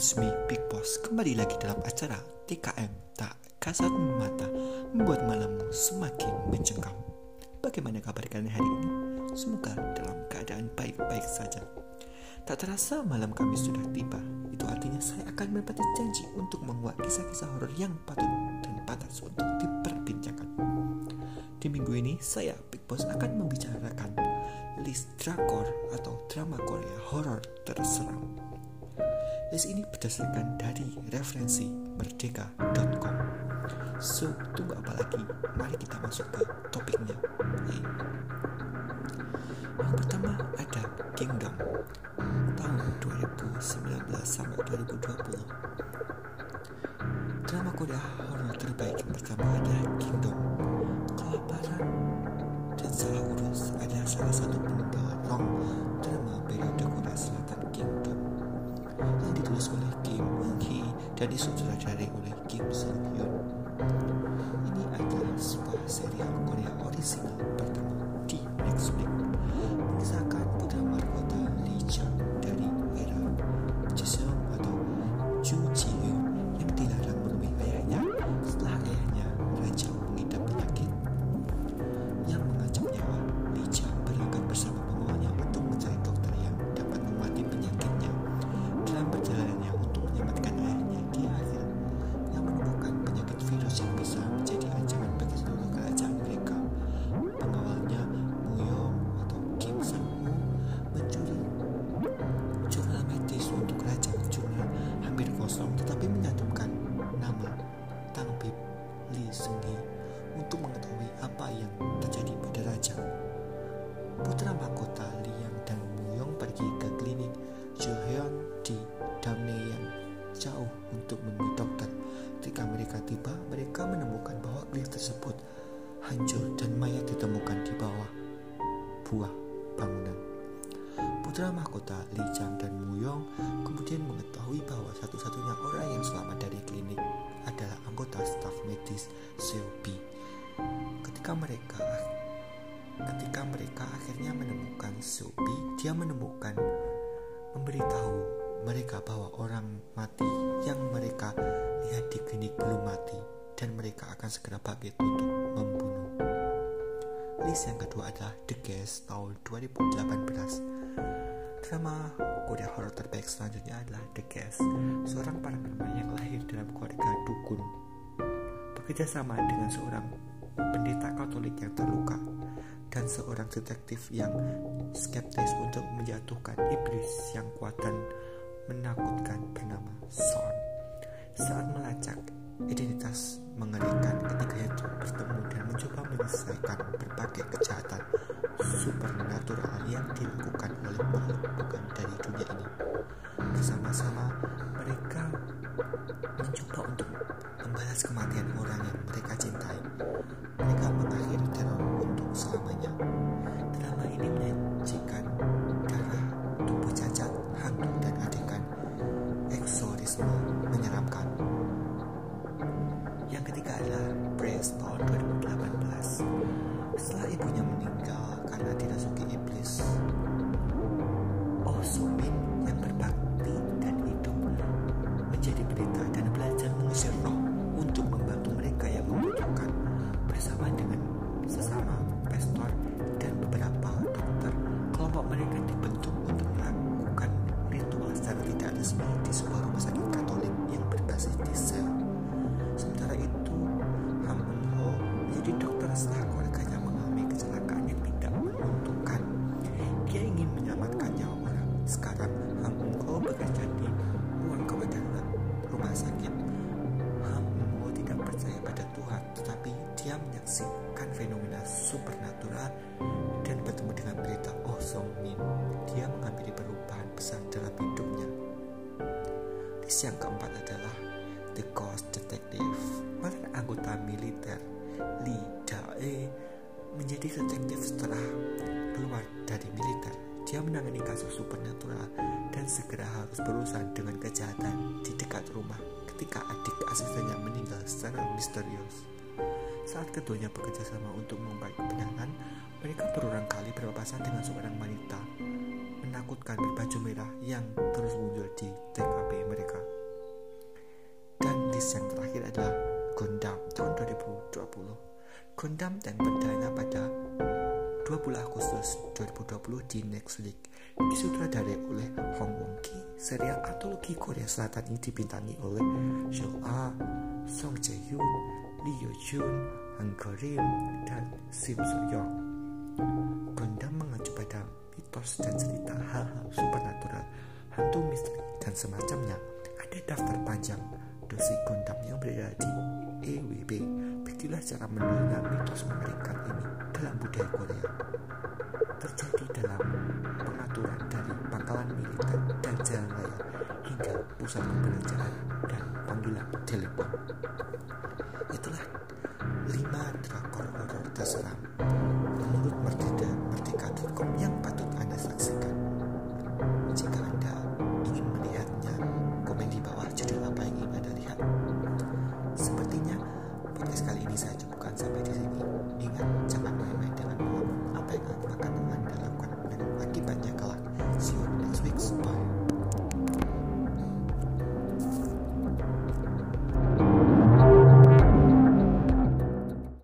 it's me Big Boss Kembali lagi dalam acara TKM Tak kasat mata Membuat malammu semakin mencengkam. Bagaimana kabar kalian hari ini? Semoga dalam keadaan baik-baik saja. Tak terasa malam kami sudah tiba. Itu artinya saya akan menepati janji Untuk membuat kisah-kisah horor yang patut dan pantas untuk diperbincangkan. Di minggu ini saya Big Boss akan membicarakan list drakor atau drama Korea horor terseram List ini berdasarkan dari referensi merdeka.com. So, tunggu apa lagi? Mari kita masuk ke topiknya. Yang pertama ada Kingdom tahun 2019 sampai 2020. Drama Korea horor terbaik pertama ada Kingdom. Kelaparan dan salah urus ada salah satu pendorong ditulis oleh Kim Hee dan disutradarai oleh Kim Seok Hyun. Ini adalah sebuah serial Korea orisinal pertama di Netflix mengisahkan Mahkota Liang dan Muyong pergi ke klinik Joheon di Damneyan jauh untuk menemui dokter. Ketika mereka tiba, mereka menemukan bahwa klinik tersebut hancur dan mayat ditemukan di bawah buah bangunan. Putra mahkota Li Chang dan Muyong kemudian mengetahui bahwa satu-satunya orang yang selamat dari klinik adalah anggota staf medis Seo. Ketika mereka ketika mereka akhirnya menemukan Sobi, dia menemukan memberitahu mereka bahwa orang mati yang mereka lihat di klinik belum mati dan mereka akan segera bangkit untuk membunuh. List yang kedua adalah The Guest tahun 2018. Drama Korea horror terbaik selanjutnya adalah The Guest, seorang paranormal yang lahir dalam keluarga dukun. Bekerja sama dengan seorang pendeta Katolik yang terluka dan seorang detektif yang skeptis untuk menjatuhkan iblis yang kuat dan menakutkan bernama Son. Saat melacak identitas mengerikan ketiganya bertemu dan mencoba menyelesaikan berbagai kejahatan supernatural yang dilakukan oleh makhluk bukan dari dunia ini. Bersama-sama mereka mencoba untuk membalas kematian resmi di sebuah rumah sakit katolik yang berbasis di sel sementara itu Ham Ho menjadi dokter setelah keluarganya mengalami kecelakaan yang tidak menguntungkan. Dia ingin menyelamatkan nyawa orang. Sekarang Ham Ho bekerja di ruang darurat rumah sakit. Ham Ho tidak percaya pada Tuhan tetapi dia menyaksikan fenomena supernatural dan bertemu dengan berita Oh Song Min Yang keempat adalah The Ghost Detective. Mantan anggota militer Lee Dae menjadi detektif setelah keluar dari militer. Dia menangani kasus supernatural dan segera harus berurusan dengan kejahatan di dekat rumah ketika adik asistennya meninggal secara misterius. Saat keduanya bekerja sama untuk mengungkap kebenaran, mereka berulang kali berpapasan dengan seorang wanita menakutkan berbaju merah yang terus muncul di TKP mereka. Dan yang terakhir adalah Gundam tahun 2020. Gundam dan perdana pada 20 Agustus 2020 di Netflix disutradari oleh Hong Wong Ki. Serial antologi Korea Selatan ini dibintangi oleh Seo Ah, Song Jae Yoon, Lee Yo Jun, Han Rim, dan Sim So Young. Gundam mengacu pada mitos dan cerita hal-hal supernatural, hantu misteri, dan semacamnya. Ada daftar panjang dosi Gundam yang berada di EWB. Begitulah cara menilai mitos mengerikan ini dalam budaya Korea. Terjadi dalam pengaturan dari pangkalan militer dan jalan raya hingga pusat perbelanjaan dan panggilan telepon. yang akan anda lakukan dan akibatnya kelak. See you next week. Bye.